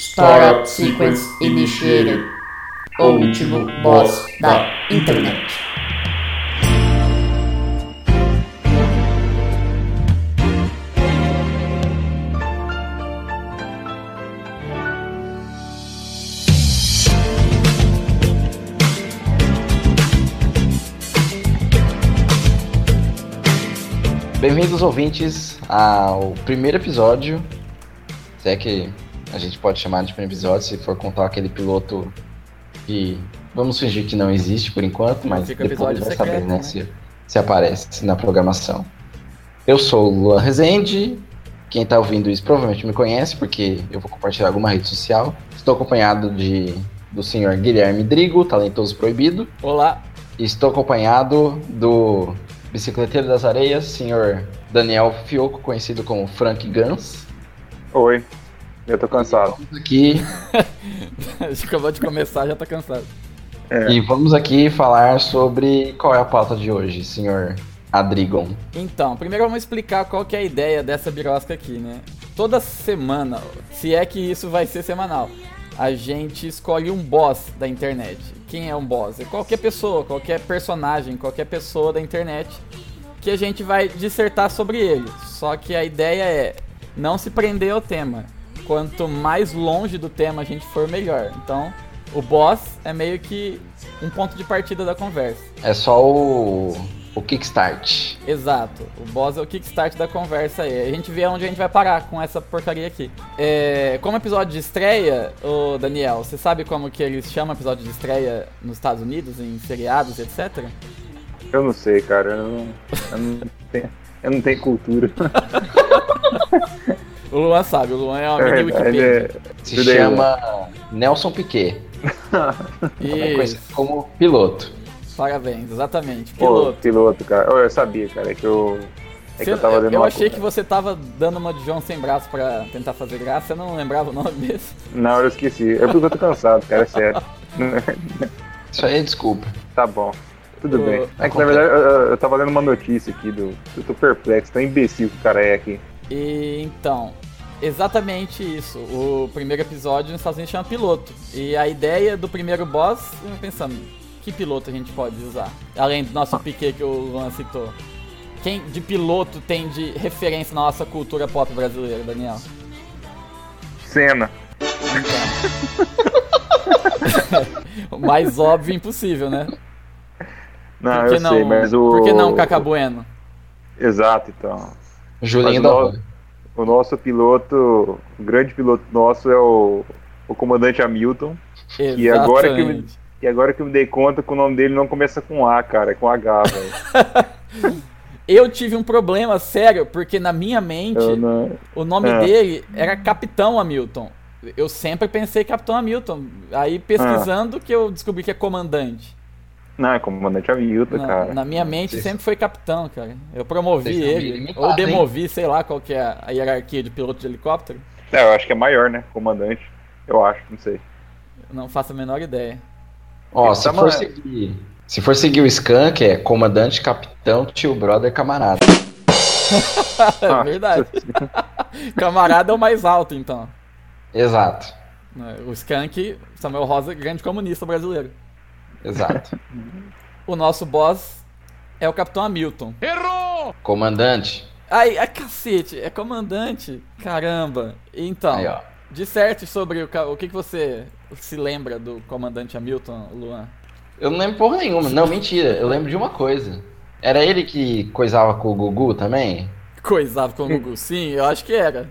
Startup Sequence Initiated. O último boss da internet. Bem-vindos, ouvintes, ao primeiro episódio. Se é que a gente pode chamar de primeiro episódio, se for contar aquele piloto que vamos fingir que não existe por enquanto, mas Fica depois vai secreto, saber, né, né? se, se aparece na programação. Eu sou o Luan Rezende. Quem tá ouvindo isso provavelmente me conhece, porque eu vou compartilhar alguma rede social. Estou acompanhado de, do senhor Guilherme Drigo, talentoso proibido. Olá, Estou acompanhado do bicicleteiro das areias, senhor Daniel Fioco, conhecido como Frank Gans. Oi, eu tô cansado. Vamos aqui a gente acabou de começar, já tá cansado. É. e vamos aqui falar sobre qual é a pauta de hoje, senhor Adrigon. Então, primeiro vamos explicar qual que é a ideia dessa birosca aqui, né? Toda semana, se é que isso vai ser semanal, a gente escolhe um boss da internet. Quem é um boss? É qualquer pessoa, qualquer personagem, qualquer pessoa da internet que a gente vai dissertar sobre ele. Só que a ideia é não se prender ao tema. Quanto mais longe do tema a gente for, melhor. Então, o boss é meio que um ponto de partida da conversa. É só o, o kickstart. Exato. O boss é o kickstart da conversa aí. A gente vê onde a gente vai parar com essa porcaria aqui. É, como episódio de estreia, ô Daniel, você sabe como que eles chamam episódio de estreia nos Estados Unidos, em seriados, etc? Eu não sei, cara. Eu não, eu não, tenho, eu não tenho cultura. O Luan sabe, o Luan é uma É mini verdade, Wikipedia. é- Se Tudo aí, chama Nelson Piquet, também Isso, conhecido como piloto. parabéns, exatamente. Pô, Piloto. piloto, cara. Eu sabia, cara. É que eu. É que eu tava dando eu achei coisa. que você tava dando uma de João sem braço pra tentar fazer graça, eu não lembrava o nome mesmo. Na hora eu esqueci. É porque eu tô cansado, cara. É sério. Isso aí é desculpa. tá bom. Tudo Ô, bem. É que na verdade eu, eu- eu tava lendo uma notícia aqui do. Eu tô perplexo, tão imbecil que o cara é aqui. E então, exatamente isso. O primeiro episódio nos Estados Unidos chama piloto. E a ideia do primeiro boss, eu pensando, que piloto a gente pode usar? Além do nosso Piquet que o Luan citou. Quem de piloto tem de referência na nossa cultura pop brasileira, Daniel? Cena. O mais óbvio impossível, né? Não, Por que eu não, sei, mas o. Por que não Cacá Bueno? Exato, então. Julinho da o- nosso piloto, o grande piloto nosso é o, o comandante Hamilton. E agora que eu me- Exatamente. E agora que eu me dei conta que o nome dele não começa com A, cara, é com H, velho. Eu tive um problema sério, porque na minha mente não- o nome É. dele era Capitão Hamilton. Eu sempre pensei Capitão Hamilton. Aí pesquisando que eu descobri que é comandante. Não, é comandante Hamilton, Na, cara. na minha mente Vocês- sempre foi capitão, cara. Eu promovi Vocês ele. ilimitados, Ou hein? demovi, sei lá qual que é a hierarquia de piloto de helicóptero. É, eu acho que é maior, né? Comandante. Eu acho, não sei. Eu Não faço a menor ideia. Ó, se tá for seguir. Se for seguir o Skank, é comandante, capitão, tio, brother, camarada. É verdade. Camarada é o mais alto, então. Exato. O Skank, Samuel Rosa, grande comunista brasileiro. Exato. O nosso boss é o Capitão Hamilton. Comandante. Ai, ai, cacete, é comandante. Caramba. Então, Aí, ó. disserte sobre o, o que, que você se lembra do comandante Hamilton, Luan. Eu não lembro porra nenhuma. Não, mentira. Eu lembro de uma coisa. Era ele que coisava com o Gugu também? Coisava com o Gugu. Sim, eu acho que era.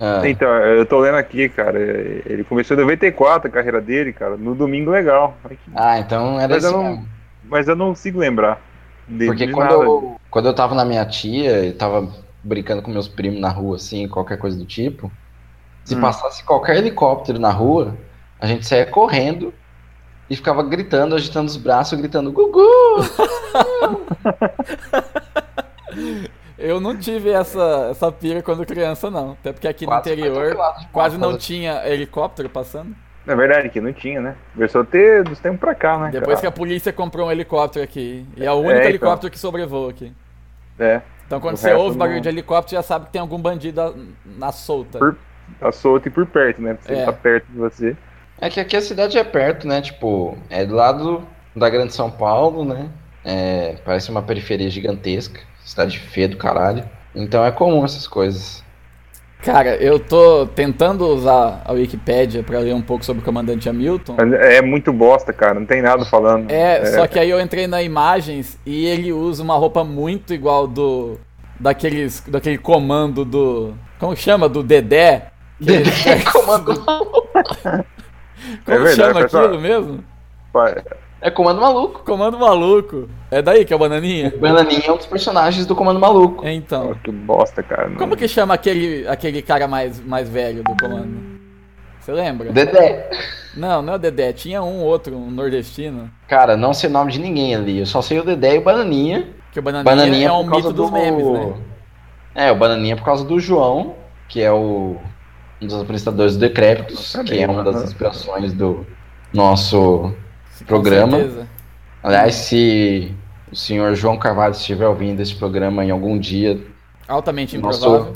Ah, Então, eu tô lendo aqui, cara. Ele começou em 94 a carreira dele, cara, no Domingo Legal. Ah, então era Mas eu isso não-. Mas eu não consigo lembrar. dele Porque de quando nada. eu, quando eu tava na minha tia, eu tava brincando com meus primos na rua, assim, qualquer coisa do tipo. Se Hum. passasse qualquer helicóptero na rua, a gente saía correndo e ficava gritando, agitando os braços, gritando Gugu! Eu não tive essa, essa pira quando criança, não. Até porque aqui no Quase foi interior quase não tinha helicóptero passando. Na verdade, que não tinha, né? Começou a ter dos tempos pra cá, né? Depois que cara? a polícia comprou um helicóptero aqui. E é o único então. helicóptero que sobrevoa aqui. É. Então quando O você ouve barulho não- de helicóptero, já sabe que tem algum bandido na, na solta. Por- tá solto e por perto, né? Porque É. ele tá perto de você. É que aqui a cidade é perto, né? Tipo, é do lado da Grande São Paulo, né? É, parece uma periferia gigantesca. Cidade feia do caralho. Então é comum essas coisas. Cara, eu tô tentando usar a Wikipédia pra ler um pouco sobre o comandante Hamilton. Mas É muito bosta, cara. Não tem nada falando. É, só que aí eu entrei na imagens e ele usa uma roupa muito igual do. Daqueles, daquele comando do. Como que chama? Do Dedé? Que ele- comando, Como É verdade, chama pessoal. aquilo mesmo? É comando maluco. Comando maluco. É daí que é o bananinha? Bananinha é um dos personagens do comando maluco. É, Então. ó, que bosta, cara. Não- Como que chama aquele, aquele cara mais, mais velho do comando? Você lembra? Dedé. Não, não é o Dedé. Tinha um outro, um nordestino. Cara, não sei o nome de ninguém ali. Eu só sei o Dedé e o Bananinha. Que o Bananinha, Bananinha é um mito dos do... memes, né? É, o Bananinha por causa do João, que é o um dos apresentadores do Decrépitos, Nossa, que é uma das inspirações do nosso programa. Aliás, se o senhor João Carvalho estiver ouvindo esse programa em algum dia, Altamente o improvável. nosso,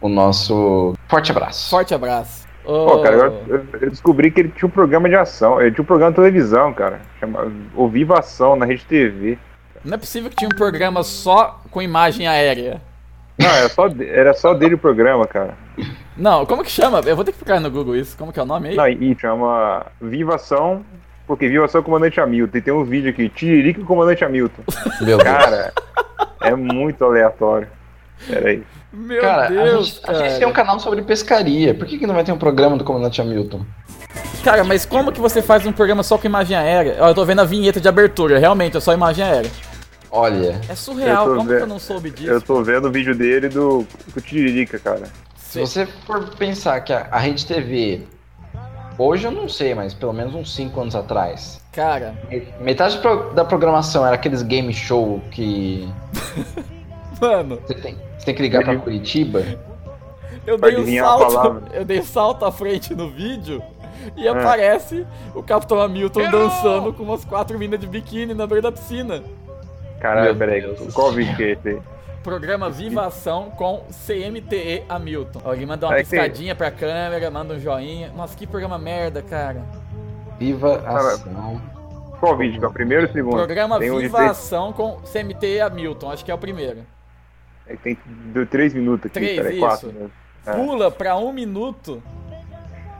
o nosso forte abraço. Forte abraço. Ô, Pô, cara, eu, eu- descobri que ele tinha um programa de ação. Ele tinha um programa de televisão, cara. Chama O Viva Ação na Rede TV. Não é possível que tinha um programa só com imagem aérea. Não, era só, era só dele o programa, cara. Não, como que chama? Eu vou ter que procurar no Google isso. Como que é o nome aí? Não, e chama Viva Ação, porque Viva Ação o Comandante Hamilton. E tem um vídeo aqui, Tiririca e o Comandante Hamilton. Meu Deus. Cara, é muito aleatório. Pera aí. Meu Cara, a Deus, gente, a cara. gente tem um canal sobre pescaria. Por que, que não vai ter um programa do comandante Hamilton? Cara, mas como que você faz um programa só com imagem aérea? Eu tô vendo a vinheta de abertura. Realmente, é só imagem aérea. Olha, É surreal. Como vendo- que eu não soube disso? Eu tô vendo o vídeo dele do, do Tiririca, cara. se você for pensar que a, a Rede TV, hoje eu não sei, mas pelo menos uns 5 anos atrás, Cara, me- metade da programação era aqueles game show que mano, você tem, você tem que ligar pra Curitiba. eu dei um salto. Eu dei um salto à frente no vídeo e É. aparece o Capitão Hamilton dançando com umas quatro minas de biquíni na beira da piscina. Caralho, peraí. Qual vídeo que é esse? Programa Viva Ação com CMTE Hamilton. Ó, ele manda uma piscadinha pra câmera, manda um joinha. Nossa, que programa merda, cara. Viva ação. Qual vídeo? Que é o primeiro ou o segundo? Programa tem um Viva de- Ação com CMTE Hamilton, acho que é o primeiro. é que Tem de três minutos aqui, Três, peraí, isso. quatro. né? É. Pula pra um minuto.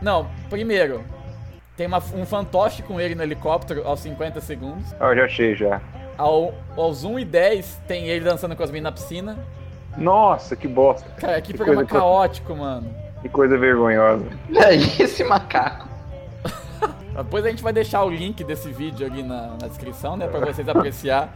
Não, primeiro. Tem uma- um fantoche com ele no helicóptero aos 50 segundos. Ah, eu já achei já. Ao, aos 1 e 10 tem ele dançando com as meninas na piscina. Nossa, que bosta. Cara, que, Que programa coisa- caótico, mano. Que coisa vergonhosa. É esse macaco. Depois a gente vai deixar o link desse vídeo ali na, na descrição, né? Pra vocês apreciar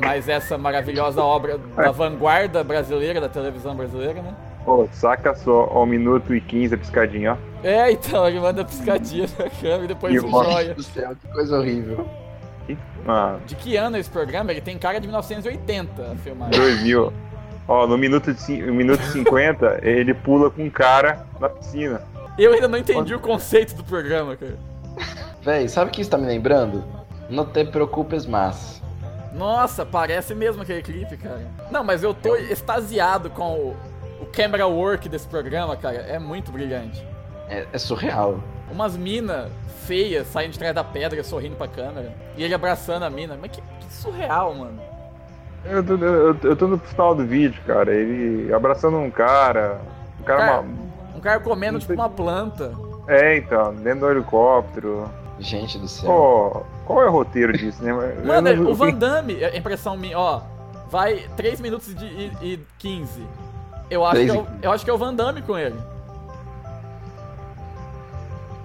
mais essa maravilhosa obra da vanguarda brasileira, da televisão brasileira, né? Pô, saca só, ao minuto e 15 a piscadinha, ó. É, então, ele manda piscadinha na câmera e depois E um o Rock joia. do céu, que coisa horrível. Ah, De que ano é esse programa? Ele tem cara de 1980 a filmar. 2000. Ó, no minuto, de, no minuto 50, ele pula com um cara na piscina. Eu ainda não entendi o conceito do programa, cara. Véi, sabe o que isso tá me lembrando? Não te preocupes mais. Nossa, parece mesmo aquele clipe, cara. Não, mas eu tô extasiado com o, o camera work desse programa, cara. É muito brilhante. É, é surreal. Umas minas feias saindo de trás da pedra, sorrindo pra câmera. E ele abraçando a mina. Mas que, que surreal, mano. Eu tô, eu, eu tô no final do vídeo, cara. Ele abraçando um cara. Um cara. Cara, ma- Um cara comendo tipo uma planta. É, então, dentro do helicóptero. Gente do céu. Pô, qual é o roteiro disso, né? Mano, não- o Van Damme, a impressão minha, ó. Vai 3 minutos de, e, e 15. Eu acho, Três que é o, eu acho que é o Van Damme com ele.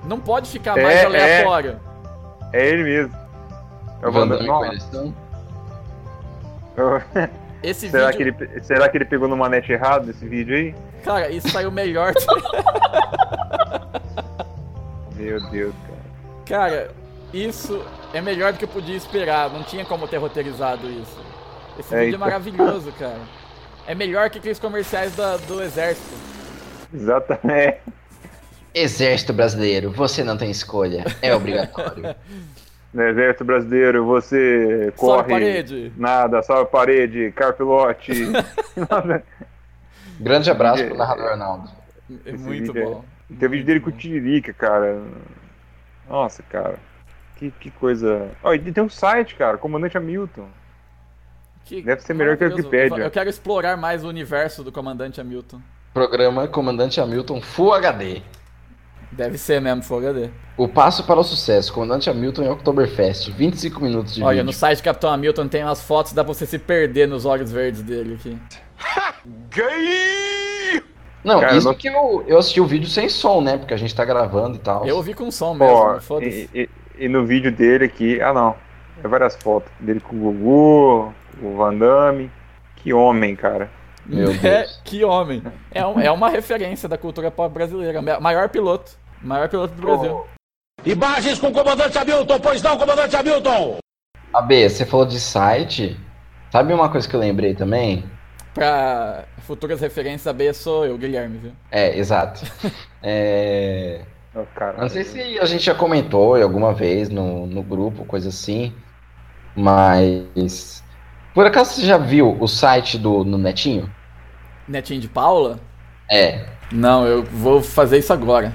Não pode ficar É, mais é. aleatório. É ele mesmo. É o Van Damme ereção? Esse será, que vídeo, ele, será que ele pegou no manete errado nesse vídeo aí? cara, isso saiu melhor. Meu Deus, cara. cara, isso é melhor do que eu podia esperar. Não tinha como ter roteirizado isso. Esse É, vídeo é então. maravilhoso, cara. É melhor que aqueles comerciais da- do exército. Exatamente. Exército brasileiro, você não tem escolha. É obrigatório. No Exército Brasileiro, você Sobe corre. parede. Nada, a parede, carpilote. Nada. Grande abraço pro narrador Arnaldo. É muito vídeo bom. É... Tem o vídeo dele com o Tiririca, cara. Nossa, cara. Que, que coisa. Ó, e tem um site, cara, Comandante Hamilton. Que Deve ser melhor que a. Wikipédia. Eu quero explorar mais o universo do Comandante Hamilton. Programa Comandante Hamilton Full HD. Deve ser mesmo, Full HD. O passo para o sucesso, Comandante Hamilton em Oktoberfest. 25 minutos de Olha, vídeo. no site do Capitão Hamilton tem umas fotos, dá pra você se perder nos olhos verdes dele aqui. Não, Cara, isso não- que eu, eu assisti o vídeo sem som, né? Porque a gente tá gravando e tal. Eu ouvi com som mesmo, foda-se. e, e- e no vídeo dele aqui. Ah, não. É várias fotos. Dele com o Gugu, o Van Damme. Que homem, cara. Meu É, Deus. que homem. É, um- é uma referência da cultura pop brasileira. Ma- Maior piloto. Maior piloto do Brasil. Imagens com o comandante Hamilton, pois não, comandante Hamilton! AB, você falou de site. Sabe uma coisa que eu lembrei também? Pra futuras referências, a B sou eu, Guilherme, viu? É, exato. É, eu não sei se a gente já comentou alguma vez no, no grupo, coisa assim. Mas. Por acaso você já viu o site do no Netinho? Netinho de Paula? É, Não, eu vou fazer isso agora.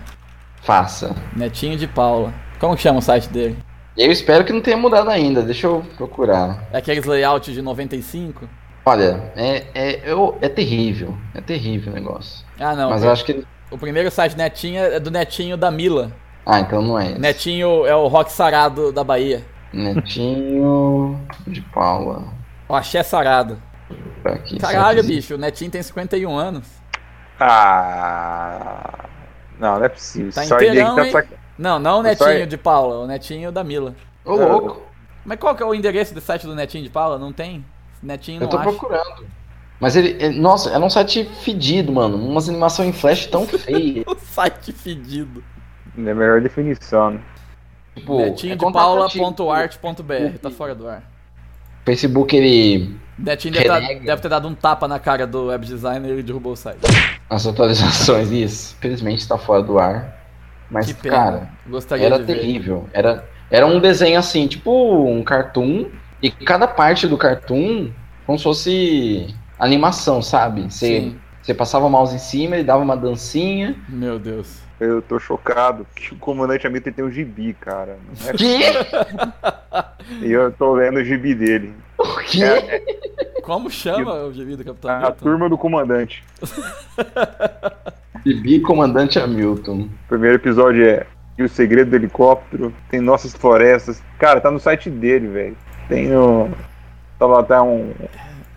Faça. Netinho de Paula. Como que chama o site dele? Eu espero que não tenha mudado ainda, deixa eu procurar. É aqueles layouts de 95? Olha, é, é, eu- é terrível. É terrível o negócio. Ah, não. Mas o, eu acho que. o primeiro site Netinho é do Netinho da Mila. Ah, então não é esse. Netinho é o rock sarado da Bahia. Netinho de Paula. O axé sarado. Tá aqui, Caralho, bicho, o Netinho tem 51 anos. Ah. Não, não é possível. Tá Só inteirão, tá hein? sac... Não, não o Só Netinho é- de Paula, o Netinho da Mila. Ô, louco. Mas qual que é o endereço do site do Netinho de Paula? Não tem? Netinho Eu não tô acha. procurando. Mas ele, ele- Nossa, era um site fedido, mano. Umas animações em flash tão feias. O site fedido. É a melhor definição, né? tipo, Netinho é de paula.art.br, tá fora do ar. O Facebook, ele. Netinho deve, tá- deve ter dado um tapa na cara do web designer e derrubou o site. As atualizações, isso. Felizmente tá fora do ar. Mas, cara, Gostaria era terrível. Era, era um desenho assim, tipo um cartoon. E cada parte do cartoon, como se fosse animação, sabe? Você, você passava o mouse em cima, ele dava uma dancinha. Meu Deus. Eu tô chocado que o comandante Hamilton tem um gibi, cara. Não é- Que? E eu tô lendo o gibi dele. O quê? Como chama o gibi do Capitão A, a Hamilton? turma do comandante. Bibi Comandante Hamilton. O primeiro episódio é E o Segredo do Helicóptero. Tem Nossas Florestas. Cara, tá no site dele, velho. Tem no. Tá lá, tá um.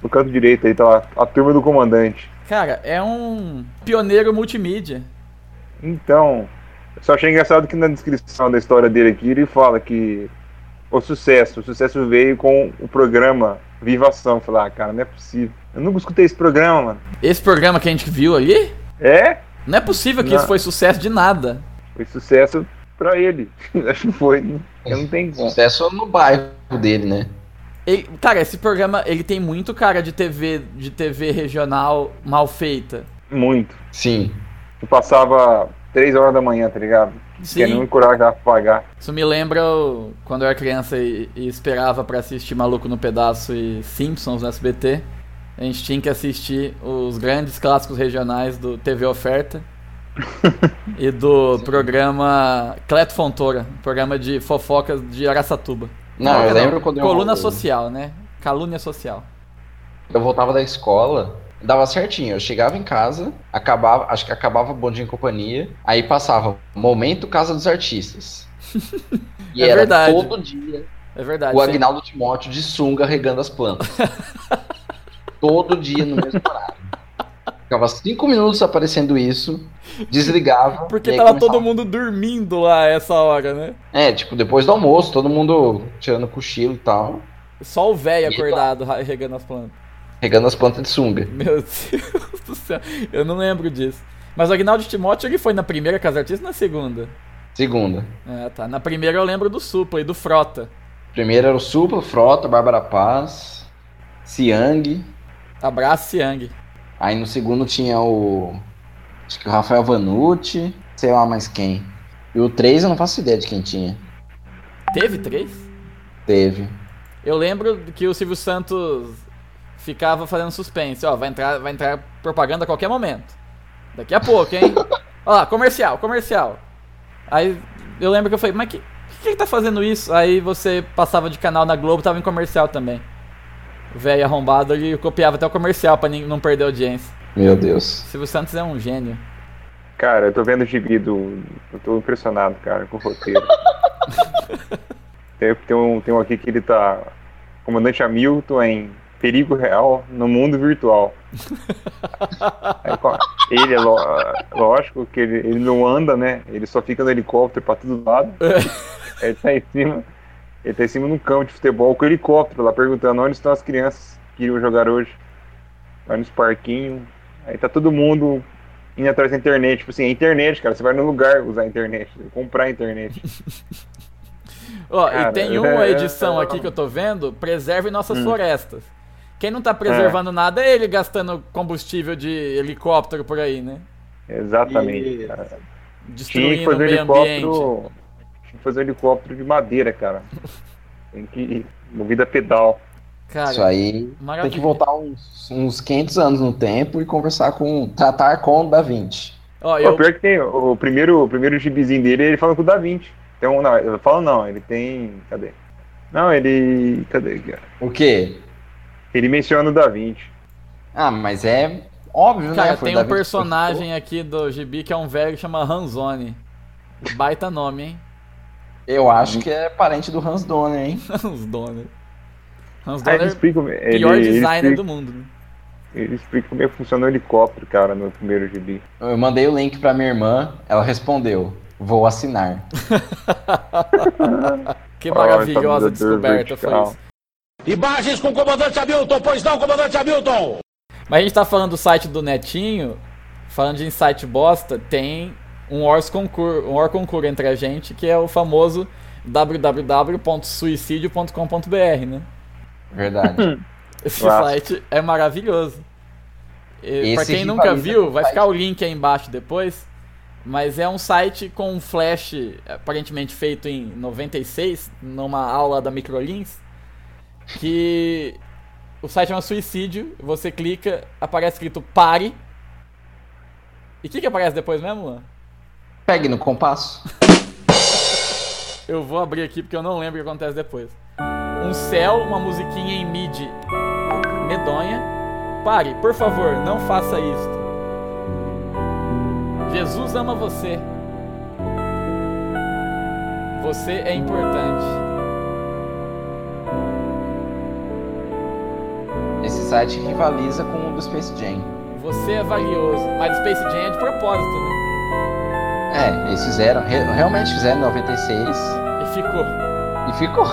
No canto direito aí, tá lá. A turma do comandante. Cara, é um pioneiro multimídia. Então. eu Só achei engraçado que na descrição da história dele aqui ele fala que o sucesso, o sucesso veio com o programa Viva Ação. Falar, ah, cara, não é possível. Eu nunca escutei esse programa, mano. Esse programa que a gente viu ali, É? não é possível que Não. isso foi sucesso de nada. Foi sucesso pra ele. Acho que foi. Eu não tenho como. Sucesso no bairro dele, né? Ele- cara, esse programa, ele tem muito cara de TV, de TV regional mal feita. Muito. Sim. Eu passava 3 horas da manhã, tá ligado? Sim. Que não me coragem pra pagar. Isso me lembra o- quando eu era criança e, e esperava pra assistir Maluco no Pedaço e Simpsons no SBT. A gente tinha que assistir os grandes clássicos regionais do TV Oferta e do programa Cleto Fontoura, programa de fofocas de Araçatuba. Não, eu lembro quando eu- Coluna social, né? Calúnia social. Eu voltava da escola, dava certinho. Eu chegava em casa, acabava, acho que acabava Bom Dia em Companhia, aí passava Momento Casa dos Artistas. E É era verdade. todo dia É verdade. o Agnaldo Timóteo de sunga regando as plantas. todo dia no mesmo horário. Ficava cinco minutos aparecendo isso, desligava. Porque tava começava. todo mundo dormindo lá essa hora, né? É, tipo, depois do almoço, todo mundo tirando cochilo e tal, Só o velho acordado regando as plantas. Regando as plantas de sunga. Meu Deus do céu, eu não lembro disso. Mas o Agnaldo Timóteo ele foi na primeira Casa Artista ou na segunda? Segunda. Ah, tá. Na primeira eu lembro do Supla e do Frota. Primeiro era o Supla, Frota, Bárbara Paz, Siang. Abraço, Siang. Aí no segundo tinha o. Acho que o Rafael Vanucci, sei lá mais quem. E o 3 eu não faço ideia de quem tinha. Teve três? Teve. Eu lembro que o Silvio Santos ficava fazendo suspense. Ó, vai entrar, vai entrar propaganda a qualquer momento. Daqui a pouco, hein? Olha lá, comercial, comercial. Aí eu lembro que eu falei, mas que, que ele tá fazendo isso? Aí você passava de canal na Globo, tava em comercial também. O velho arrombado, ele copiava até o comercial pra não perder audiência. Meu Deus. Silvio Santos é um gênio. Cara, eu tô vendo o gibi do. Eu tô impressionado, cara, com o roteiro. tem, tem, um, tem um aqui que ele tá. Comandante Hamilton em perigo real no mundo virtual. Aí, ele, é lógico que ele, ele não anda, né? Ele só fica no helicóptero pra todo lado. Ele tá em cima. Ele tá em cima num campo de futebol com helicóptero lá perguntando onde estão as crianças que iriam jogar hoje. Vai nos parquinhos. Aí tá todo mundo indo atrás da internet. Tipo assim, é internet, cara. Você vai no lugar usar a internet, comprar a internet. Ó, e Cara, tem uma é- edição é- aqui que eu tô vendo, preserve nossas Hum. florestas. Quem não tá preservando nada é ele gastando combustível de helicóptero por aí, né? Exatamente, cara. Tinha que Destruindo o fazer um meio ambiente. helicóptero. Tinha que fazer um helicóptero de madeira, cara. Tem que ir movida a pedal. Cara, Isso aí tem maravilha. que voltar uns, uns 500 anos no tempo e conversar com. tratar com o Da Vinci. Ó, Pô, eu, pior que tem, o primeiro, o primeiro gibizinho dele, ele fala com o Da Vinci. Tem um, não, eu falo não, ele tem. Cadê? Não, ele. Cadê? O quê? Ele menciona o Da Vinci. Ah, mas é óbvio, cara, né? Foi tem um personagem aqui do Gibi que é um velho que chama Ranzoni. Baita nome, hein? Eu acho que é parente do Hans Donner, hein? Hans Donner. Hans ele Donner, explica, ele, pior ele designer explica, do mundo. né? ele explica como é que funciona o helicóptero, cara, no primeiro gibi. Eu mandei o link pra minha irmã, ela respondeu: vou assinar. Que maravilhosa estabilizador descoberta foi isso. Imagens com o comandante Hamilton, pois não, comandante Hamilton! Mas a gente tá falando do site do Netinho, falando de insight bosta, tem um Ors concur, um Or concur entre a gente, que é o famoso www.suicidio.com.br, né? Verdade. Esse Nossa. site é maravilhoso. Pra Esse quem nunca rivaliza viu, vai ficar o link aí embaixo depois. Mas é um site com um flash aparentemente feito em 96, numa aula da Microlins, que o site chama Suicídio, você clica, aparece escrito pare. E o que, que aparece depois mesmo, Luan? Pegue no compasso. Eu vou abrir aqui porque eu não lembro o que acontece depois. Um céu, uma musiquinha em mid medonha. Pare, por favor, não faça isto. Jesus ama você. Você é importante. Esse site rivaliza com o do Space Jam. Você é valioso. Mas Space Jam é de propósito, né? É, eles fizeram, re- realmente fizeram em 96 E ficou. e ficou.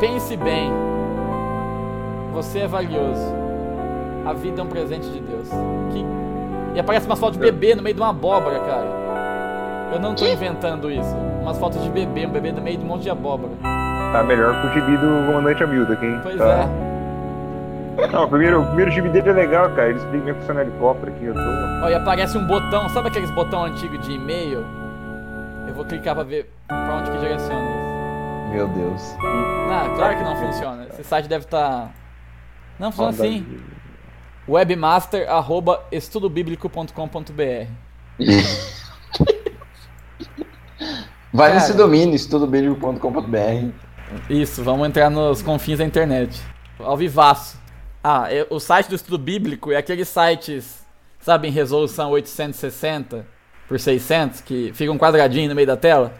Pense bem. Você é valioso. A vida é um presente de Deus. Que... E aparece umas fotos de bebê no meio de uma abóbora, cara. Eu não tô inventando isso. Umas fotos de bebê, um bebê no meio de um monte de abóbora. Tá melhor que o gibi do comandante Hamilton aqui, hein? Pois Tá- é. Não, o primeiro, o primeiro gibi dele é legal, cara. Ele explica como que funciona o helicóptero aqui. Eu tô... Ó, e aparece um botão, sabe aqueles botão antigo de e-mail? Eu vou clicar pra ver pra onde que direciona isso. Meu Deus. Não, claro que não funciona. Esse site deve estar. Não funciona assim. de- Webmaster arroba estudobiblico.com.br Vai Cara. nesse domínio, estudobíblico.com.br. Isso, vamos entrar nos confins da internet. Ao vivaço. Ah, é- o site do estudo bíblico é aqueles sites, sabe, em resolução 860 por 600, que fica um quadradinho no meio da tela.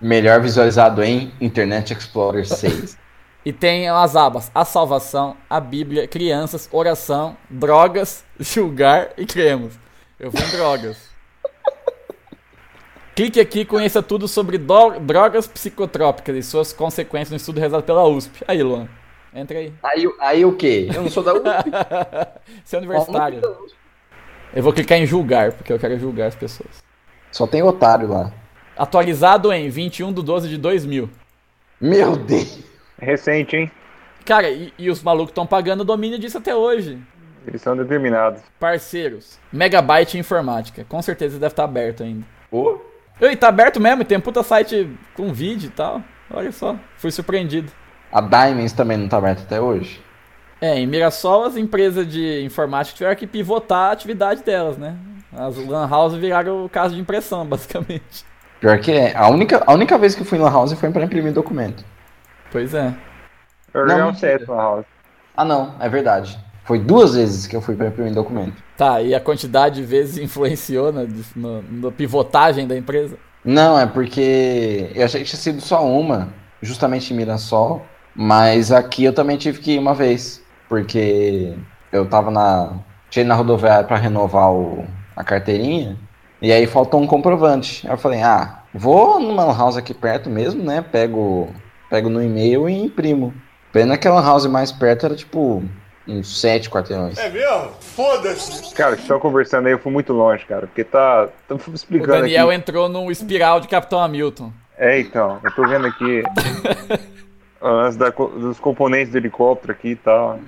Melhor visualizado em Internet Explorer 6. E tem as abas: a salvação, a Bíblia, crianças, oração, drogas, julgar e cremos. Eu vou em drogas. Clique aqui e conheça tudo sobre drogas psicotrópicas e suas consequências no estudo realizado pela USP. Aí, Luan, entra aí. aí, aí o quê? Eu não sou da USP. Você é universitário. Eu vou clicar em julgar, porque eu quero julgar as pessoas. Só tem otário lá. Atualizado em 21 de 12 de 2000. Meu Deus. É recente, hein? Cara, e, e os malucos estão pagando o domínio disso até hoje. Eles são determinados. Parceiros. Megabyte Informática. Com certeza deve estar aberto ainda. Ô, Oi, tá aberto mesmo, tem um puta site com vídeo e tal. Olha só, fui surpreendido. A Diamonds também não tá aberta até hoje. É, em Mirassol as empresas de informática tiveram que pivotar a atividade delas, né? As lan house viraram o caso de impressão, basicamente. Pior que é. A única, a única vez que eu fui na House foi pra imprimir documento. Pois é. Eu Não, um mentira. set na house. Ah, não, é verdade. Foi duas vezes que eu fui pra imprimir documento. Tá, e a quantidade de vezes influenciou na, no, na pivotagem da empresa? Não, é porque eu achei que tinha sido só uma, justamente em Mirassol, mas aqui eu também tive que ir uma vez, porque eu tava na. Tinha ido na rodoviária pra renovar o, a carteirinha, e aí faltou um comprovante. Aí eu falei, ah, vou numa lan house aqui perto mesmo, né? Pego, pego no e-mail e imprimo. Pena que a lan house mais perto era tipo uns sete quarteirões. É mesmo? Foda-se. Cara, que estão conversando aí, eu fui muito longe, cara. Porque tá. Tô O explicando Daniel aqui. entrou num espiral de Capitão Hamilton. É, então, eu tô vendo aqui lance da dos componentes do helicóptero aqui e tal.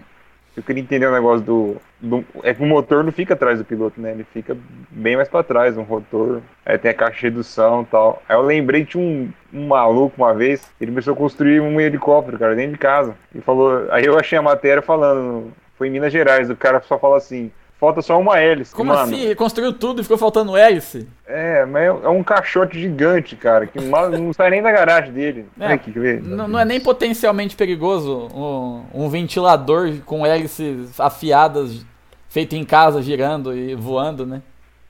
Eu queria entender o negócio do, do- É que o motor não fica atrás do piloto, né? Ele fica bem mais pra trás, um rotor. Aí tem a caixa de redução e tal. Aí eu lembrei de um, um maluco uma vez, ele começou a construir um helicóptero, cara, dentro de casa. E falou. Aí eu achei a matéria falando. Foi em Minas Gerais, o cara só fala assim. Falta só uma hélice. Como Mano, assim? Ele construiu tudo e ficou faltando hélice? É, mas é é um caixote gigante, cara, que mal- não sai nem da garagem dele. É, Olha aqui, quer ver? N- não é nem potencialmente perigoso um, um ventilador com hélices afiadas feito em casa, girando e voando, né?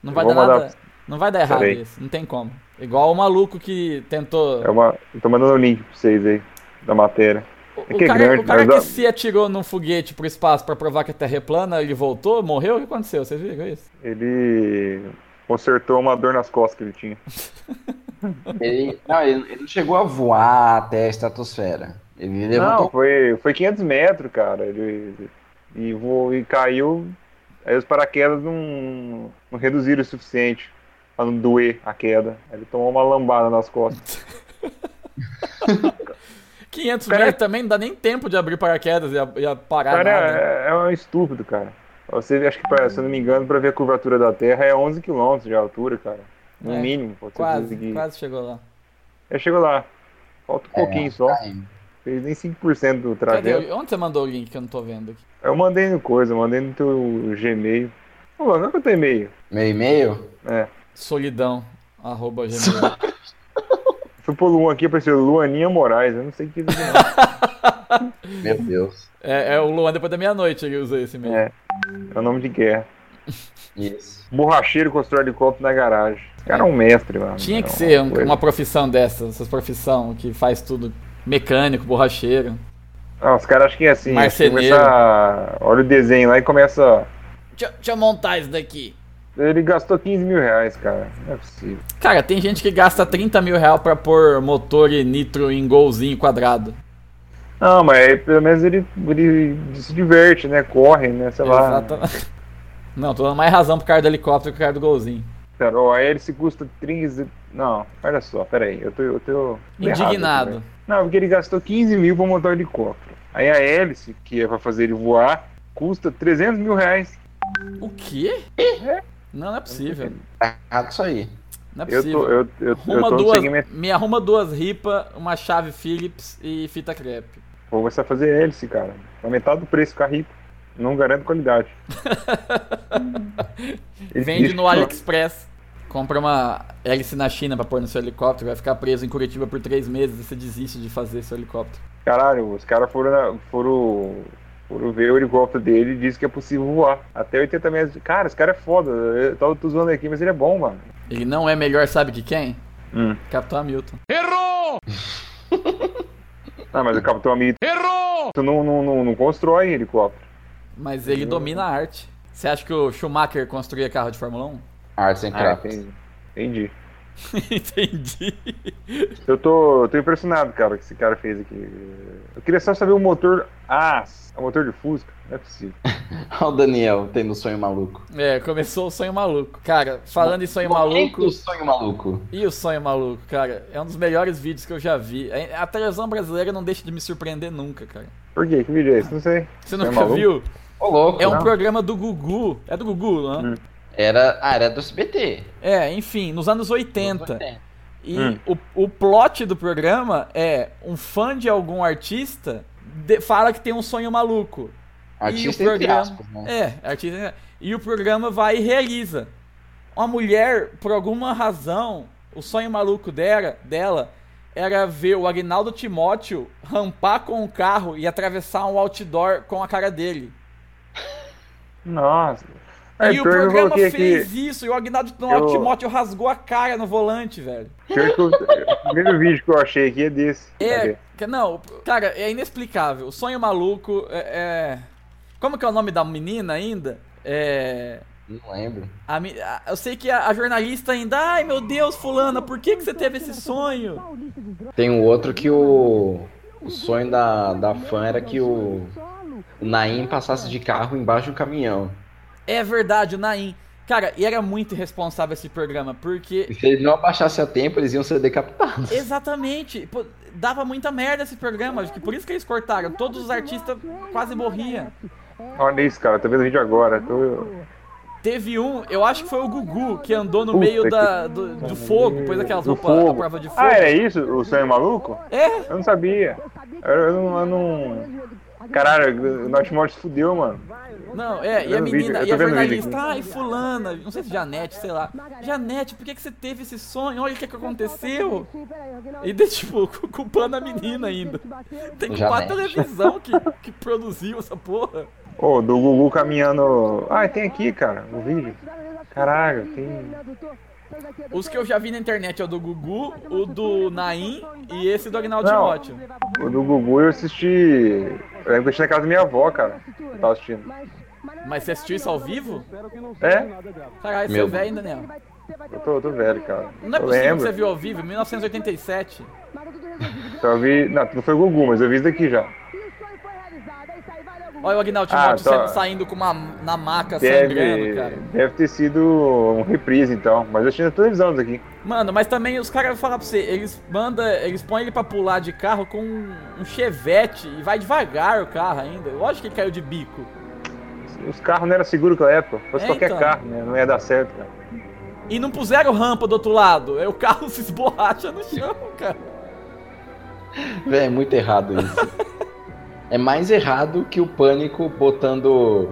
Não vai dar nada. Não vai dar errado Peraí. isso, não tem como. Igual o maluco que tentou. É uma. Eu tô mandando o link pra vocês aí, da matéria. O, É que é cara, grande, o cara mas que se atirou num foguete pro espaço pra provar que a Terra é plana, ele voltou, morreu? O que aconteceu? Vocês viram isso? Ele consertou uma dor nas costas que ele tinha. Ele, não, ele, ele não chegou a voar até a estratosfera. Ele levantou Não, foi, foi 500 metros, cara. Ele, e, voou, e caiu. Aí os paraquedas não, não reduziram o suficiente pra não doer a queda. Ele tomou uma lambada nas costas. 500 Cara- metros também não dá nem tempo de abrir paraquedas e a, e a parar cara nada. é, é um estúpido, cara. Você acho que, pra- se eu não me engano, pra ver a curvatura da Terra é 11 km de altura, cara. No É, mínimo, você Quase, conseguir. quase chegou lá. Aí chegou lá. Falta um É, pouquinho só. caindo. Fez nem 5% do Cadê? trajeto. Onde você mandou o link que eu não tô vendo aqui? Eu mandei no coisa, eu mandei no teu Gmail. Ô, qual que é o teu e-mail? Meu e-mail? É. Solidão. Arroba gmail. Fui pro Luan aqui, apareceu Luaninha Moraes. Eu não sei o que isso é. Meu Deus. é, é o Luan depois da meia-noite ele usa esse mesmo. É. É o nome de guerra. Isso. Borracheiro constrói helicóptero na garagem. Esse cara é um mestre, mano. Tinha que É ser um- coisa. uma profissão dessa, essas profissão que faz tudo mecânico, borracheiro. Ah, os caras acham que é assim. Marceneiro. Começa... Olha o desenho lá e começa. Deixa, deixa eu montar isso daqui. Ele gastou 15 mil reais, cara. Não é possível. Cara, tem gente que gasta 30 mil reais pra pôr motor e nitro em golzinho quadrado. Não, mas aí, pelo menos ele, ele se diverte, né? Corre, né? Sei lá. Exatamente. Não, tô dando mais razão pro cara do helicóptero que pro cara do golzinho. Cara, ó, a hélice custa 15. Não, olha só, peraí. Eu tô. Eu tô Indignado. Não, porque ele gastou 15 mil pra montar o helicóptero. Aí a hélice, que é pra fazer ele voar, custa 300 mil reais. O quê? Não, não é possível. Tá errado isso aí. Não é Eu possível. tô, eu, eu, eu Arruma no duas, segmento. me arruma duas ripas, uma chave Phillips e fita crepe. Vou começar a fazer hélice, cara. Pra metade do preço ficar rico. Não garanto qualidade. Vende no AliExpress. Compra uma hélice na China pra pôr no seu helicóptero, vai ficar preso em Curitiba por três meses e você desiste de fazer seu helicóptero. Caralho, os caras foram, foram, foram ver o helicóptero dele e disse que é possível voar. Até 80 metros. Cara, esse cara é foda. Eu tô, tô zoando aqui, mas ele é bom, mano. Ele não é melhor, sabe que quem? Hum. Capitão Hamilton. Errou! Ah, mas o Capitão Hamilton Errou! não, não, não, não constrói helicóptero. Mas ele domina a arte. Você acha que o Schumacher construía carro de Fórmula 1? Arts and Ah, Crafts. entendi. Entendi. Entendi. Eu tô, eu tô impressionado, cara, o que esse cara fez aqui. Eu queria só saber o motor. Ah, é o motor de Fusca? Não é possível. Olha o Daniel tendo um sonho maluco. É, começou o sonho maluco. Cara, falando em sonho Momento maluco. sonho maluco. E o sonho maluco, cara, é um dos melhores vídeos que eu já vi. A a televisão brasileira não deixa de me surpreender nunca, cara. Por quê? Que vídeo é esse? Não sei. Você Sonho nunca maluco? viu? Ô, louco. É um Não. programa do Gugu. É do Gugu, né? Hum. Era, ah, era do SBT. É, enfim, nos anos 80. E Hum. o, o plot do programa é um fã de algum artista de- fala que tem um sonho maluco. Artista e o entre programa, aspas, né? É, artista. E o programa vai e realiza. Uma mulher, por alguma razão, o sonho maluco dela, dela era ver o Agnaldo Timóteo rampar com um carro e atravessar um outdoor com a cara dele. Nossa. E o programa fez isso, e o Agnaldo eu... Timóteo rasgou a cara no volante, velho. o primeiro vídeo que eu achei aqui é desse. É, não, cara, é inexplicável. O sonho maluco é, é... Como que é o nome da menina ainda? É. Não lembro. A, a, eu sei que a, a, jornalista ainda. Ai meu Deus, Fulana, por que, que você teve esse sonho? Tem um outro que o. O sonho da, da fã era que o, o Naim passasse de carro embaixo do caminhão. É verdade, o Naim. Cara, e era muito irresponsável esse programa, porque. E se ele não abaixasse a tempo, eles iam ser decapitados. Exatamente. Pô, dava muita merda esse programa, acho que por isso que eles cortaram. Todos os artistas quase morriam. Olha isso, cara, tô vendo o vídeo agora. Tô... Teve um, eu acho que foi o Gugu, que andou no Puta meio da, do, do fogo, pôs aquelas roupas à prova de fogo. Ah, é isso? O sonho maluco? É? Eu não sabia. Eu, eu, não, eu não. Caralho, o Notmore se fudeu, mano. Não, é, e a menina, e a jornalista, ai, fulana, não sei se Janete, sei lá. Janete, por que, que você teve esse sonho? Olha o que, que aconteceu. E de, tipo, culpando a menina ainda. Tem que culpar a televisão que, que produziu essa porra. Ô, oh, do Gugu caminhando. Ah, tem aqui, cara, o vídeo. Caralho, tem. Os que eu já vi na internet é o do Gugu, o do Naim e esse do Agnaldo Timóteo. O do Gugu eu assisti. Eu lembro que eu assisti na casa da minha avó, cara. Eu tava assistindo. Mas você assistiu isso ao vivo? É? Caralho, você é velho ainda, Daniel. Eu tô, eu tô velho, cara. Não é eu possível lembro. que você viu ao vivo, 1987. Só vi. Não, não foi o Gugu, mas eu vi isso daqui já. Olha o Agnaldo ah, Timóteo ah, saindo com uma na maca deve, sangrando, cara. Deve ter sido um reprise então, mas eu tinha televisão aqui. Mano, mas também os caras falar pra você, eles mandam, eles põem ele pra pular de carro com um chevette e vai devagar o carro ainda. Lógico que ele caiu de bico. Os carros não eram seguros naquela época, fosse é, qualquer então. carro, né? Não ia dar certo, cara. E não puseram rampa do outro lado, é o carro se esborracha no chão, cara. Véi, é muito errado isso. é mais errado que o Pânico botando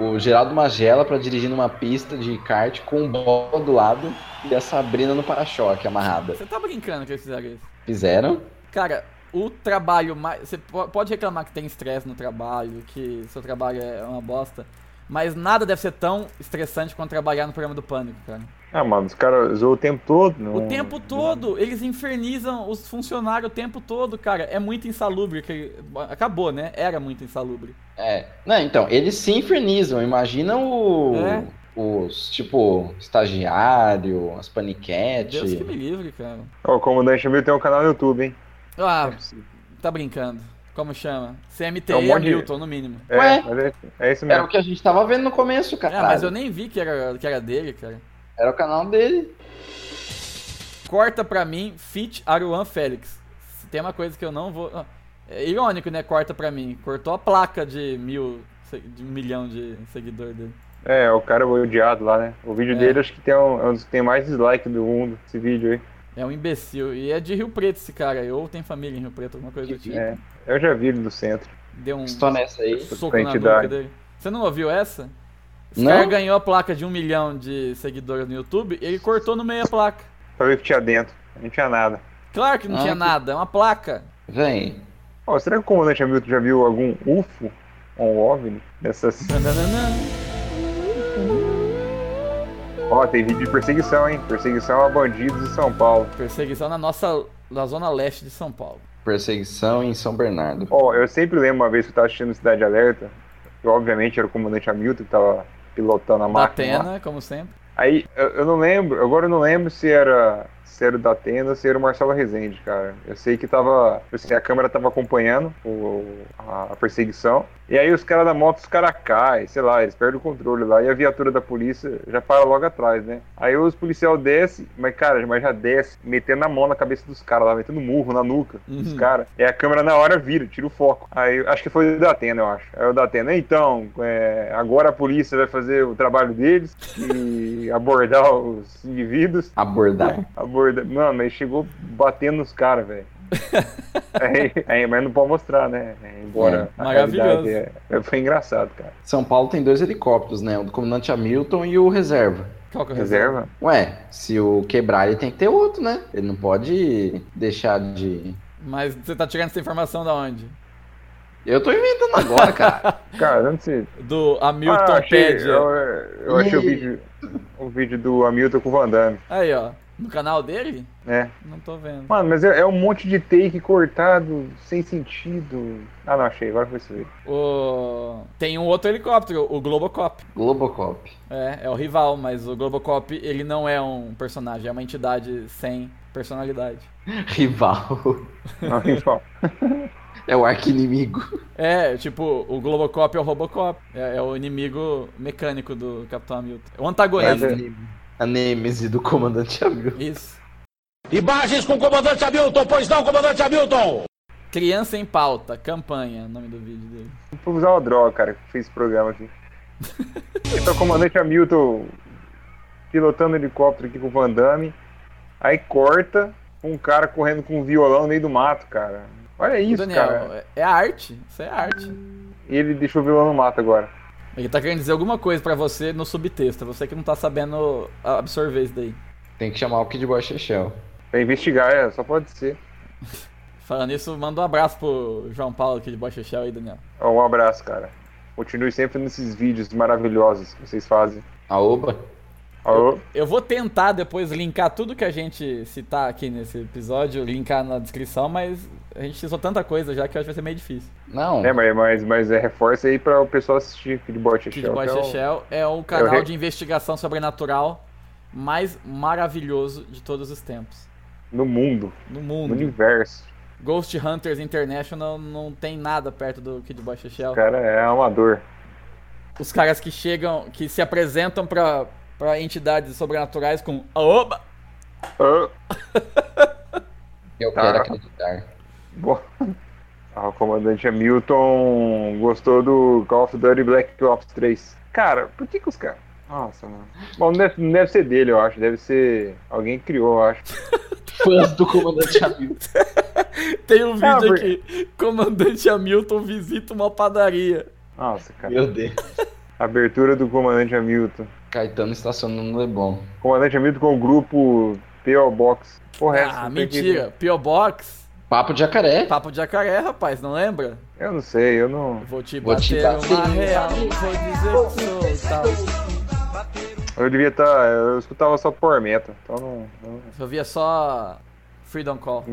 o Geraldo Magela para dirigir numa pista de kart com um bola do lado e a Sabrina no para-choque amarrada. Você tá brincando que eles fizeram isso? Fizeram? Cara, o trabalho mais. Você pode reclamar que tem estresse no trabalho, que seu trabalho é uma bosta. Mas nada deve ser tão estressante quanto trabalhar no programa do Pânico, cara. Ah, mano, os caras zoam o tempo todo. Não... O tempo todo. Eles infernizam os funcionários o tempo todo, cara. É muito insalubre. Que... Acabou, né? Era muito insalubre. É. Não, então, eles se infernizam. Imagina o... É. Os, tipo, estagiário, as paniquetes. Deus que me livre, cara. Ó, o Comandante Hamilton tem um canal no YouTube, hein? Ah, é tá brincando. Como chama? CMT é um Hamilton, no mínimo. É, Ué, é, é isso mesmo. Era o que a gente tava vendo no começo, cara. É, mas eu nem vi que era, que era dele, cara. Era o canal dele. Corta pra mim, Fit Aruan Félix. Tem uma coisa que eu não vou. É irônico, né? Corta pra mim. Cortou a placa de mil. de um milhão de seguidores dele. É, o cara odiado lá, né? O vídeo é. dele acho que tem um, é um dos que tem mais dislike do mundo, esse vídeo aí. É um imbecil. E é de Rio Preto esse cara aí. Ou tem família em Rio Preto, alguma coisa do tipo. É, eu já vi ele do centro. Deu um Estou nessa aí. soco na boca dele. Você não ouviu essa? Esse não? cara ganhou a placa de um milhão de seguidores no YouTube e ele cortou no meio a placa. Pra ver o que tinha dentro. Não tinha nada. Claro que não ah, tinha que... nada, é uma placa. Vem. Oh, será que o comandante Hamilton já viu algum UFO ou um OVNI dessas. Ó, oh, tem vídeo de perseguição, hein? Perseguição a bandidos em São Paulo. Perseguição na nossa. na zona leste de São Paulo. Perseguição em São Bernardo. Ó, oh, eu sempre lembro uma vez que eu tava assistindo Cidade Alerta, que obviamente era o comandante Hamilton que tava pilotando a máquina. Batena, como sempre. Aí, eu, eu, não lembro, agora eu não lembro se era se era o da Atena, se era o Marcelo Rezende, cara. Eu sei que tava. Assim, a câmera tava acompanhando o, a, a, perseguição. E aí os caras da moto, os caras caem, sei lá, eles perdem o controle lá. E a viatura da polícia já para logo atrás, né? Aí os policial desce, mas, cara, mas já desce, metendo a mão na cabeça dos caras lá, metendo murro na nuca uhum. dos caras. E a câmera na hora vira, tira o foco. Aí acho que foi o da Atena, eu acho. Aí o da Atena, então, é, agora a polícia vai fazer o trabalho deles e abordar os indivíduos. Abordar. Abordar Mano, ele chegou batendo nos caras, velho. é, é, mas não pode mostrar, né? É, embora é, maravilhoso. É, foi engraçado, cara. São Paulo tem dois helicópteros, né? O do comandante Hamilton e o reserva. Qual que é o reserva? Reserva? Ué, se o quebrar, ele tem que ter outro, né? Ele não pode deixar de. Mas você tá tirando essa informação da onde? Eu tô inventando agora, cara. Cara, eu não sei. Do Hamilton Ah, achei, Pédia. eu, eu achei o Ih. vídeo, o vídeo do Hamilton com o Van Damme, Aí, ó. No canal dele? né? Não tô vendo. Mano, mas é, é um monte de take cortado, sem sentido. Ah, não, achei, agora foi isso aí. O... Tem um outro helicóptero, o Globocop. Globocop. É, é o rival, mas o Globocop, ele não é um personagem, é uma entidade sem personalidade. Rival. Não, rival. É o arqui-inimigo. É, tipo, o Globocop é o Robocop. É, é o inimigo mecânico do Capitão Hamilton. É o antagonista. Mas é- A nêmese do comandante Hamilton. Isso. Imagens com o comandante Hamilton, pois não, comandante Hamilton! Criança em pauta, campanha, nome do vídeo dele. Vou usar uma droga, cara, que fez esse programa aqui. Então, o comandante Hamilton pilotando helicóptero aqui com o Van Damme. Aí corta um cara correndo com um violão no meio do mato, cara. Olha isso, Daniel, cara. é é arte. Isso é arte. E ele deixou o violão no mato agora. Ele tá querendo dizer alguma coisa pra você no subtexto. Você que não tá sabendo absorver isso daí. Tem que chamar o Kid Boy Chechel. Pra investigar, é, só pode ser. Falando isso, manda um abraço pro João Paulo aqui de Bocha Shell aí, Daniel. Ó, Um abraço, cara. Continue sempre nesses vídeos maravilhosos que vocês fazem. Aoba. Alô? Eu vou tentar depois linkar tudo que a gente citar aqui nesse episódio, linkar na descrição, mas a gente citou tanta coisa já que eu acho que vai ser meio difícil. Não. É, mas, mas, mas é reforça aí pra o pessoal assistir Kid Boy Kid Shell. Boy que é o- Shell é o canal de investigação sobrenatural mais maravilhoso de todos os tempos. No mundo, No no mundo. universo. Ghost Hunters International não tem nada perto do Kid Boy Shell. O cara é amador. Os caras que chegam, que se apresentam pra, pra entidades sobrenaturais com Oba! Ah, Eu Tá. quero acreditar. bom. Ah, o comandante Hamilton gostou do Call of Duty Black Ops 3. Cara, por que que os caras... Nossa, mano. Bom, não deve, não deve ser dele, eu acho. Deve ser alguém que criou, eu acho. Fãs do comandante Hamilton. Tem um vídeo Ah, aqui. Comandante Hamilton visita uma padaria. Nossa, cara. Meu Deus. Abertura do comandante Hamilton. Caetano estacionando no Leblon. Comandante Hamilton com o grupo PO Box. Ah, tem que- mentira. P.O. Box. Papo de jacaré. Papo de jacaré, rapaz, não lembra? Eu não sei, eu não. Vou te Vou te bater bater. uma real, vou dizer que sou tal. Eu devia estar. eu escutava só Power Metal. Então não. não- Eu via só Freedom Call.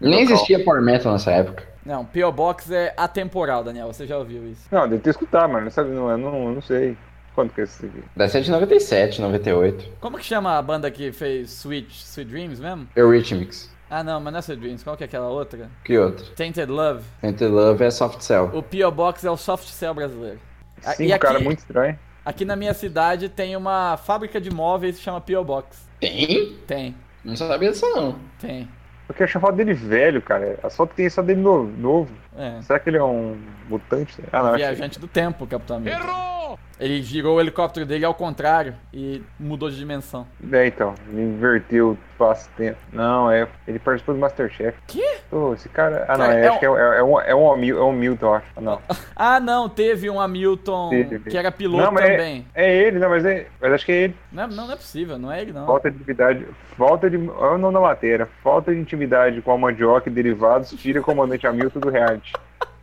Nem existia Power Metal nessa época. Não, P.O. Box é atemporal, Daniel, você já ouviu isso. Não, deve ter escutado, mas não sabe, não, eu não, eu não sei. Quanto que é esse aqui? Deve ser de 97, 98. Como que chama a banda que fez Sweet, Sweet Dreams mesmo? Eurythmics. Ah não, mas não é Sweet Dreams, qual que é aquela outra? Que outro? Tainted Love. Enter Love é Soft Cell. O P.O. Box é o soft cell brasileiro. Cinco e aqui- cara muito estranho. Aqui na minha cidade tem uma fábrica de móveis que chama P.O. Box. Tem? Tem, Não sabia disso não. tem. Eu achei a foto dele velho, cara. A foto tem só dele novo. É. Será que ele é um mutante? Ah, não. achei. Viajante do tempo, Capitão América. Errou! Ele girou o helicóptero dele ao contrário e mudou de dimensão. É, então. Ele inverteu o espaço-tempo. Não, é. Ele participou do Masterchef. Quê? Pô, esse cara. Ah, não. Cara, é, é acho que é, é, é um, é, um, Hamil- é um Milton, eu acho. Ah, não. Ah, não, teve um Hamilton Teve. que era piloto Não, é- também. É ele, não, mas, é, mas acho que é ele. Não, é- não, não é possível, não é ele não. Falta de intimidade. Falta de. Olha o nome da matéria. Falta de intimidade com a mandioca e derivados tira o comandante Hamilton do reality.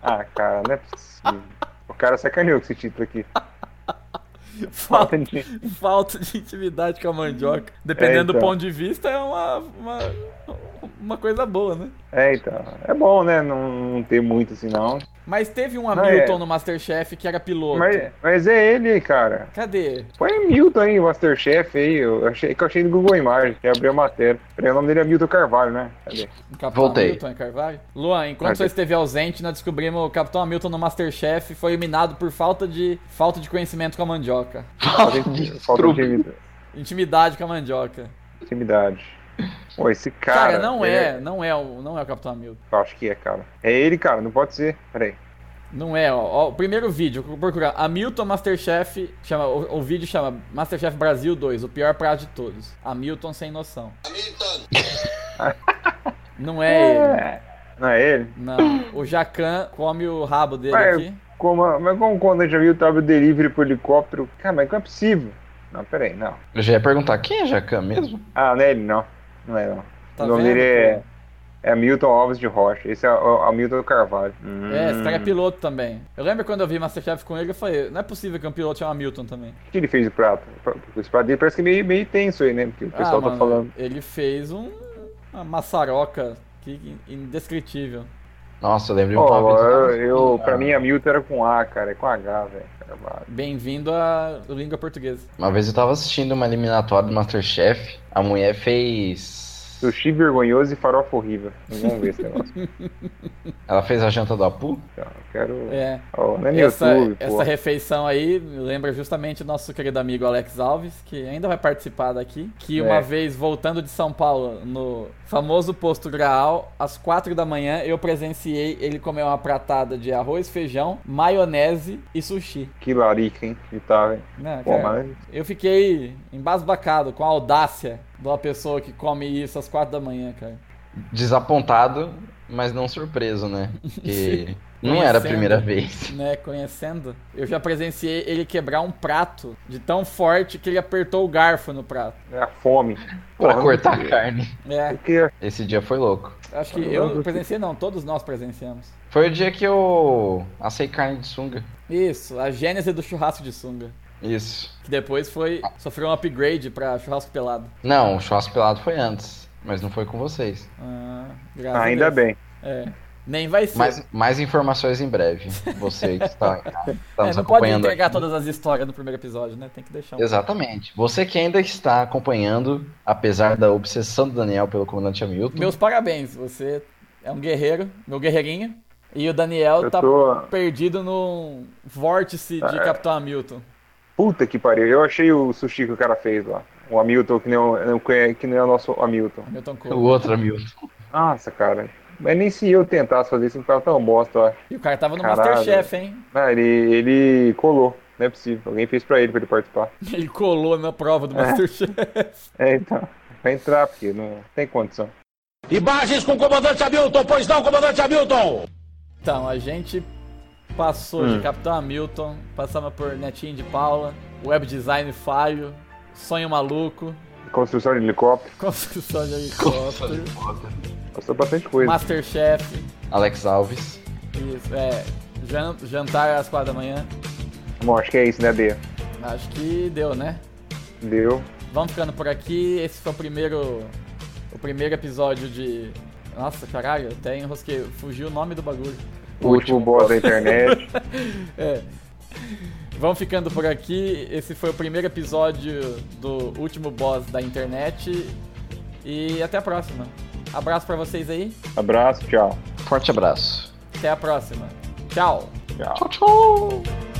Ah, cara, não é possível. O cara sacaneou com esse título aqui. Falta, de. falta de intimidade com a mandioca. Dependendo É, do então. ponto de vista, é uma, uma, uma coisa boa, né? É, então. É bom, né? Não, não ter muito assim, não. Mas teve um Hamilton é- no Masterchef que era piloto. Mas, mas é ele, cara. Cadê? Põe Hamilton aí, Masterchef aí. Eu achei que eu achei no Google Imagens, que abriu a matéria. O nome dele é Hamilton Carvalho, né? Cadê? O Capitão Voltei. Hamilton em Carvalho? Luan, enquanto você esteve ausente, nós descobrimos o Capitão Hamilton no Masterchef foi eliminado por falta de, falta de conhecimento com a mandioca. Falta de, falta de intimidade. Intimidade com a mandioca. intimidade. Pô, esse Cara, cara. não é, não é o, não é o Capitão Hamilton. Eu acho que é, cara. É ele, cara, não pode ser. Peraí. Não é, ó. Ó, o primeiro vídeo, vou procurar. Hamilton Masterchef, chama, o, o vídeo chama Masterchef Brasil 2, o pior prato de todos. Hamilton sem noção. Não é ele. Não é ele? Não. O Jacan come o rabo dele Ué, aqui. Como, mas como quando a gente já viu o trabalho delivery pro helicóptero? Cara, mas não é possível. Não, peraí, não. Eu já ia perguntar, quem é Jacan mesmo? Ah, não é ele, não. Não é, não. Tá o nome vendo, dele é, é Milton Alves de Rocha. Esse é o, o Hamilton Carvalho. É, esse cara é Hum. piloto também. Eu lembro quando eu vi Masterchef com ele, eu falei, não é possível que um piloto chama Milton também. O que ele fez de prato? Esse prato dele parece que é meio, meio tenso aí, né? Porque o pessoal ah, tá mano, falando. Ele fez um, uma maçaroca que indescritível. Nossa, eu lembro de Ó, uma vez. eu, eu, Ah, pra mim, Hamilton era com A, cara. É com H, velho. Bem-vindo à língua portuguesa. Uma vez eu tava assistindo uma eliminatória do Masterchef, a mulher fez. Sushi vergonhoso e farofa horrível. Vamos ver esse negócio. Ela fez a janta do Apu? Então, eu quero. É. Não é Essa, YouTube, essa refeição aí lembra justamente o nosso querido amigo Alex Alves, que ainda vai participar daqui. Que uma É. vez voltando de São Paulo, no famoso posto Graal, às quatro da manhã, eu presenciei ele comer uma pratada de arroz, feijão, maionese e sushi. Que larica, hein? Que tá. Né, Pô, cara? mas. Eu fiquei embasbacado com a audácia de uma pessoa que come isso às quatro da manhã, cara. Desapontado, mas não surpreso, né? Porque não era a primeira vez. Né, conhecendo, eu já presenciei ele quebrar um prato de tão forte que ele apertou o garfo no prato. É a fome. Pra Porra, cortar a carne. É, Porque Esse dia foi louco. acho que eu presenciei não, todos nós presenciamos. Foi o dia que eu assei carne de sunga. Isso, a gênese do churrasco de sunga. Isso. Que depois foi sofreu um upgrade pra churrasco pelado. Não, o churrasco pelado foi antes, mas não foi com vocês. Ah, graças a ainda Deus. bem. É. Nem vai ser. Mais, mais informações em breve. Você que está, está É, nos não pode entregar aqui. todas as histórias no primeiro episódio, né? Tem que deixar um. Exatamente. Você que ainda está acompanhando, apesar da obsessão do Daniel pelo comandante Hamilton. Meus parabéns, você é um guerreiro, meu guerreirinho. E o Daniel Eu tá tô. perdido num vórtice de É. Capitão Hamilton. Puta que pariu. Eu achei o sushi que o cara fez lá. O Hamilton, que nem o, que nem é o nosso Hamilton. Hamilton O Cole. outro Hamilton. Nossa, cara. Mas nem se eu tentasse fazer isso, não ficava tão bosta, ó. E o cara tava no Caralho. Masterchef, hein? Ah, ele, ele colou. Não é possível. Alguém fez pra ele pra ele participar. Ele colou na prova do Masterchef. É, então. Vai entrar, porque não tem condição. Imagens com o comandante Hamilton, pois não, comandante Hamilton! Então, a gente passou Hum. de Capitão Hamilton, passamos por Netinho de Paula, web design falho, sonho maluco, Construção de helicóptero. construção de helicóptero, Passou bastante coisa. Masterchef, Alex Alves. isso, é, jan- jantar às quatro da manhã. Bom, acho que é isso, né, Dê? Acho que deu, né? Deu. Vamos ficando por aqui. Esse foi o primeiro. O primeiro episódio de. Nossa, caralho, até enrosquei. Fugiu o nome do bagulho. O último boss da internet. É. Vamos ficando por aqui. Esse foi o primeiro episódio do último boss da internet. E até a próxima. Abraço pra vocês aí. Abraço, tchau. Forte abraço. Até a próxima. Tchau. Tchau. Tchau, tchau.